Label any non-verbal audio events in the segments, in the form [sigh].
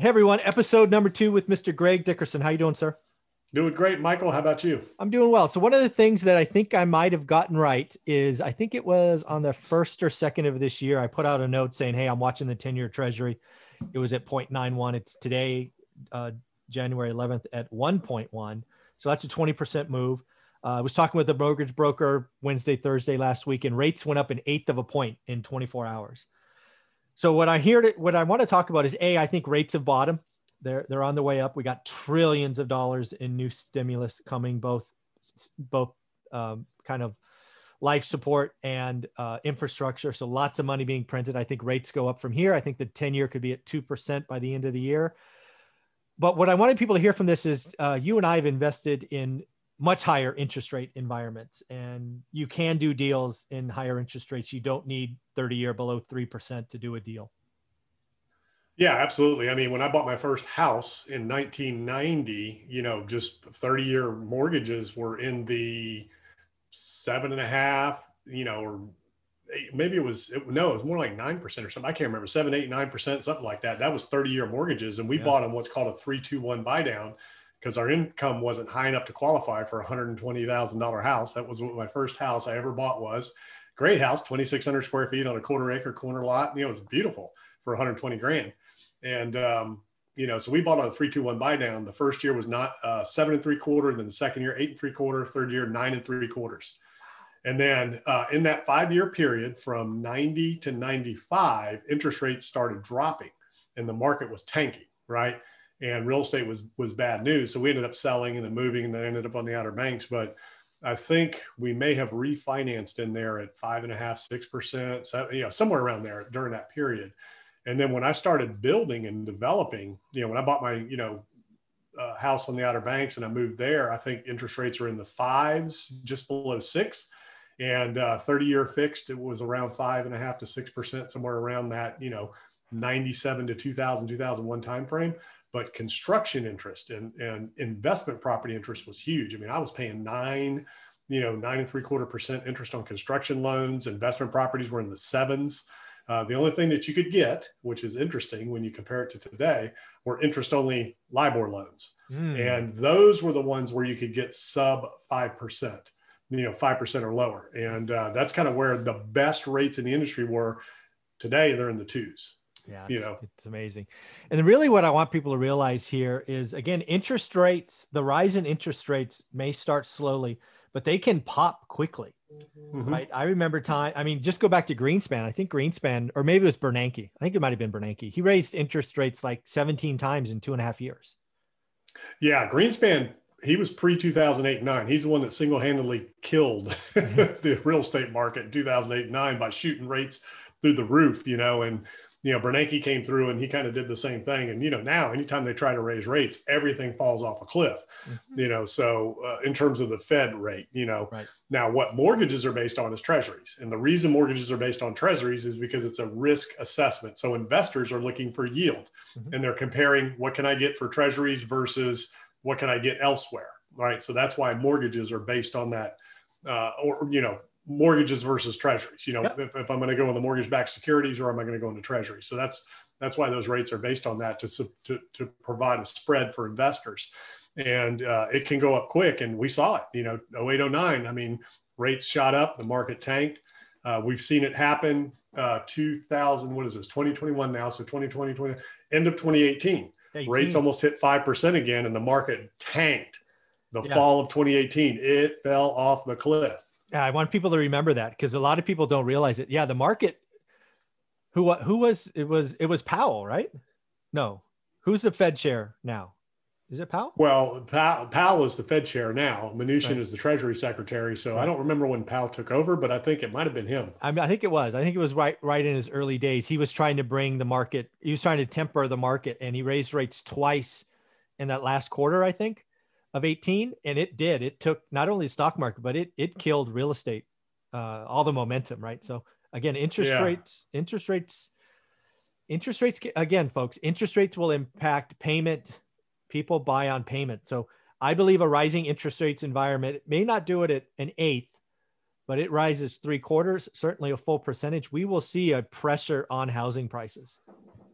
Hey everyone, episode number two with Mr. Greg Dickerson. How you doing, sir? Doing great, Michael. How about you? I'm doing well. So one of the things that I think I might have gotten right is I think it was on the first or second of this year. I put out a note saying, "Hey, I'm watching the 10-year Treasury. It was at 0.91. It's today, uh, January 11th, at 1.1. So that's a 20% move. Uh, I was talking with the mortgage broker Wednesday, Thursday last week, and rates went up an eighth of a point in 24 hours. So what I hear, what I want to talk about is a, I think rates have bottomed. They're they're on the way up. We got trillions of dollars in new stimulus coming, both both um, kind of life support and uh, infrastructure. So lots of money being printed. I think rates go up from here. I think the 10 year could be at 2% by the end of the year. But what I wanted people to hear from this is uh, you and I have invested in much higher interest rate environments, and you can do deals in higher interest rates. You don't need 30 year below 3% to do a deal. Yeah, absolutely. I mean, when I bought my first house in 1990, you know, just 30 year mortgages were in the seven and a half, you know, or eight, maybe it was, it, no, it was more like 9% or something. I can't remember, seven, eight, 9%, something like that. That was 30 year mortgages. And we yeah. bought them what's called a 321 buy down because our income wasn't high enough to qualify for a $120,000 house. That was what my first house I ever bought was. Great house, 2,600 square feet on a quarter acre corner lot. You know, it was beautiful for 120 grand and, um, you know, so we bought on a three, two, one buy down. The first year was not uh, seven and three quarter, then the second year, eight and three quarter, third year, nine and three quarters. And then uh, in that five year period from 90 to 95, interest rates started dropping and the market was tanking, right? And real estate was was bad news. So we ended up selling and then moving and then ended up on the Outer Banks. But I think we may have refinanced in there at five and a half, six percent, you know, somewhere around there during that period. And then when I started building and developing, you know, when I bought my, you know, uh, house on the Outer Banks and I moved there, I think interest rates are in the fives, just below six. And uh, 30 year fixed, it was around five and a half to 6%, somewhere around that, you know, 97 to 2000, 2001 timeframe. But construction interest and, and investment property interest was huge. I mean, I was paying nine, you know, nine and three quarter percent interest on construction loans. Investment properties were in the sevens. Uh, the only thing that you could get, which is interesting when you compare it to today, were interest only LIBOR loans. Mm. And those were the ones where you could get sub 5%, you know, 5% or lower. And uh, that's kind of where the best rates in the industry were. Today, they're in the twos. Yeah, you know, it's amazing. And really, what I want people to realize here is again, interest rates, the rise in interest rates may start slowly, but they can pop quickly. Mm-hmm. Right. I remember time. I mean, just go back to Greenspan. I think Greenspan, or maybe it was Bernanke. I think it might have been Bernanke. He raised interest rates like 17 times in two and a half years. Yeah. Greenspan, he was pre 2008 9. He's the one that single handedly killed mm-hmm. [laughs] the real estate market in 2008 9 by shooting rates through the roof, you know, and you know, Bernanke came through and he kind of did the same thing. And, you know, now anytime they try to raise rates, everything falls off a cliff, mm-hmm. you know, so uh, in terms of the Fed rate, you know, right. now what mortgages are based on is treasuries. And the reason mortgages are based on treasuries is because it's a risk assessment. So investors are looking for yield mm-hmm. and they're comparing what can I get for treasuries versus what can I get elsewhere. Right. So that's why mortgages are based on that. Uh, or, you know, mortgages versus treasuries. You know, yep. if, if I'm going to go in the mortgage-backed securities or am I going to go into treasuries? So that's that's why those rates are based on that to to, to provide a spread for investors, and uh, it can go up quick. And we saw it. You know, 0809. I mean, rates shot up, the market tanked. Uh, we've seen it happen. Uh, 2000. What is this? 2021 now. So 2020, 20, end of 2018. 18. Rates almost hit five percent again, and the market tanked. The yeah. fall of 2018, it fell off the cliff I want people to remember that because a lot of people don't realize it. Yeah, the market. Who who was it? Was it was Powell, right? No, who's the Fed chair now? Is it Powell? Well, Powell, Powell is the Fed chair now. Mnuchin right. is the Treasury Secretary. So right. I don't remember when Powell took over, but I think it might have been him. I, mean, I think it was. I think it was right right in his early days. He was trying to bring the market. He was trying to temper the market, and he raised rates twice in that last quarter. I think of 18 and it did. It took not only the stock market but it it killed real estate uh, all the momentum right? So again interest yeah. rates interest rates interest rates again folks interest rates will impact payment. People buy on payment. So i believe a rising interest rates environment may not do it at an eighth but it rises three quarters certainly a full percentage. We will see a pressure on housing prices.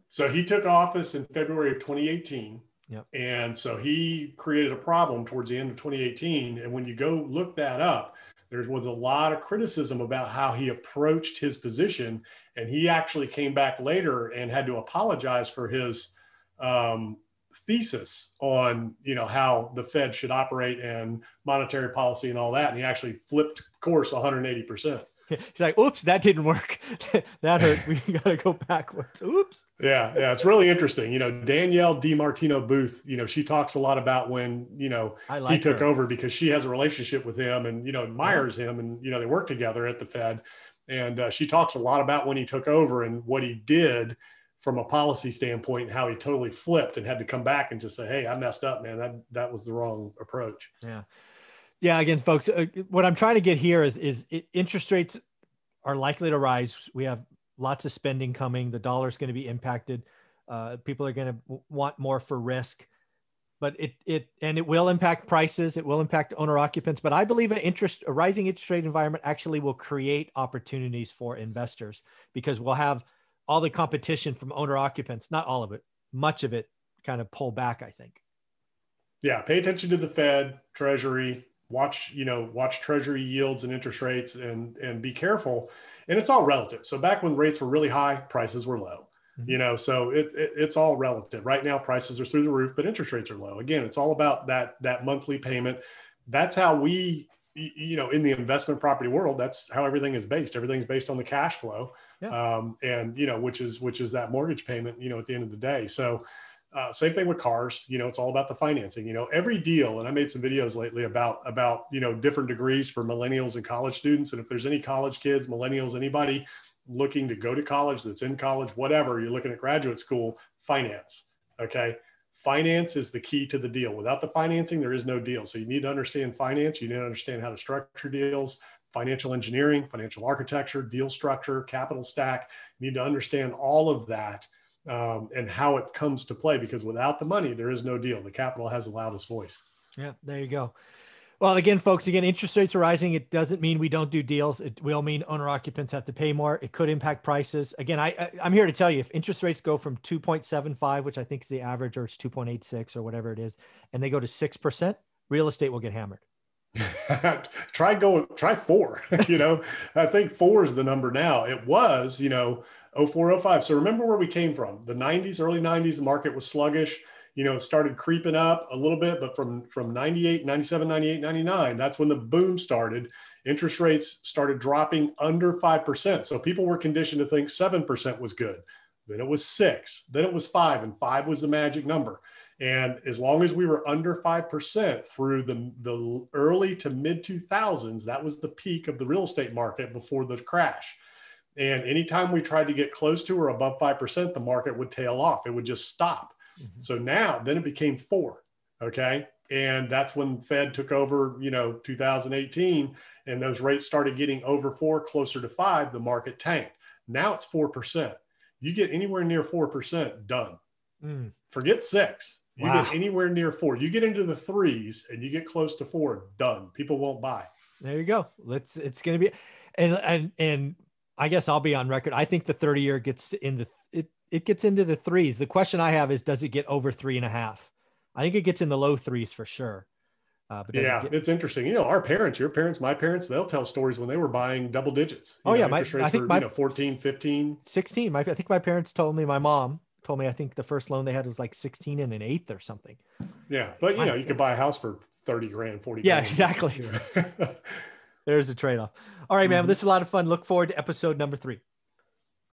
So he took office in February of 2018. Yep. And so he created a problem towards the end of 2018. And when you go look that up, there was a lot of criticism about how he approached his position. And he actually came back later and had to apologize for his um, thesis on you know how the Fed should operate and monetary policy and all that, and he actually flipped course 180 percent. He's like, "Oops, that didn't work. [laughs] that hurt. We [laughs] got to go backwards. Oops." Yeah, yeah, it's really interesting. You know, Danielle DiMartino Booth. You know, she talks a lot about when you know like he took her. over because she has a relationship with him and you know admires yeah. him, and you know they work together at the Fed. And uh, she talks a lot about when he took over and what he did from a policy standpoint and how he totally flipped and had to come back and just say hey i messed up man that that was the wrong approach yeah yeah again folks uh, what i'm trying to get here is is interest rates are likely to rise. We have lots of spending coming. The dollar is going to be impacted. Uh, people are going to want more for risk. But it it and it will impact prices. It will impact owner occupants. But i believe an interest a rising interest rate environment actually will create opportunities for investors because we'll have all the competition from owner occupants, not all of it, much of it kind of pull back, I think. Yeah, pay attention to the Fed, Treasury, watch, you know, watch Treasury yields and interest rates and and be careful. And it's all relative. So back when rates were really high, prices were low. Mm-hmm. You know, so it, it, it's all relative. Right now, prices are through the roof, but interest rates are low. Again, it's all about that that monthly payment. That's how we you know in the investment property world that's how everything is based everything's based on the cash flow yeah. um, and you know which is which is that mortgage payment you know at the end of the day so uh, same thing with cars you know it's all about the financing you know every deal and i made some videos lately about about you know different degrees for millennials and college students and if there's any college kids millennials anybody looking to go to college that's in college whatever you're looking at graduate school finance okay finance is the key to the deal. Without the financing, there is no deal. So you need to understand finance. You need to understand how to structure deals, financial engineering, financial architecture, deal structure, capital stack. You need to understand all of that um, and how it comes to play because without the money, there is no deal. The capital has the loudest voice. Yeah, there you go. Well, again, folks, again, interest rates are rising. It doesn't mean we don't do deals. It will mean owner occupants have to pay more. It could impact prices. Again, I, I am here to tell you if interest rates go from 2.75, which I think is the average, or it's 2.86 or whatever it is, and they go to six percent, real estate will get hammered. Try go try four. [laughs] you know, I think four is the number now. It was, you know, 0405. So remember where we came from. The 90s, early 90s, the market was sluggish you know, started creeping up a little bit, but from from 98, 97, 98, 99, that's when the boom started. Interest rates started dropping under 5%. So people were conditioned to think 7% was good. Then it was 6, then it was 5 and 5 was the magic number. And as long as we were under 5% through the, the early to mid 2000s, that was the peak of the real estate market before the crash. And anytime we tried to get close to or above 5%, the market would tail off. It would just stop. Mm-hmm. So now, then it became four. Okay. And that's when Fed took over, you know, 2018, and those rates started getting over four, closer to five, the market tanked. Now it's 4%. You get anywhere near 4%, done. Mm. Forget six. You wow. get anywhere near four. You get into the threes and you get close to four, done. People won't buy. There you go. Let's, it's going to be, and, and, and I guess I'll be on record. I think the 30 year gets in the, it, it gets into the threes. The question I have is, does it get over three and a half? I think it gets in the low threes for sure. Uh, but yeah, it get... it's interesting. You know, our parents, your parents, my parents, they'll tell stories when they were buying double digits. You oh know, yeah, my, I think were, my, you know, 14, 15, 16. My, I think my parents told me, my mom told me, I think the first loan they had was like 16 and an eighth or something. Yeah. But you know, you could buy a house for 30 grand, 40 yeah, grand. exactly. [laughs] There's a trade-off. All right, man. Mm-hmm. This is a lot of fun. Look forward to episode number three.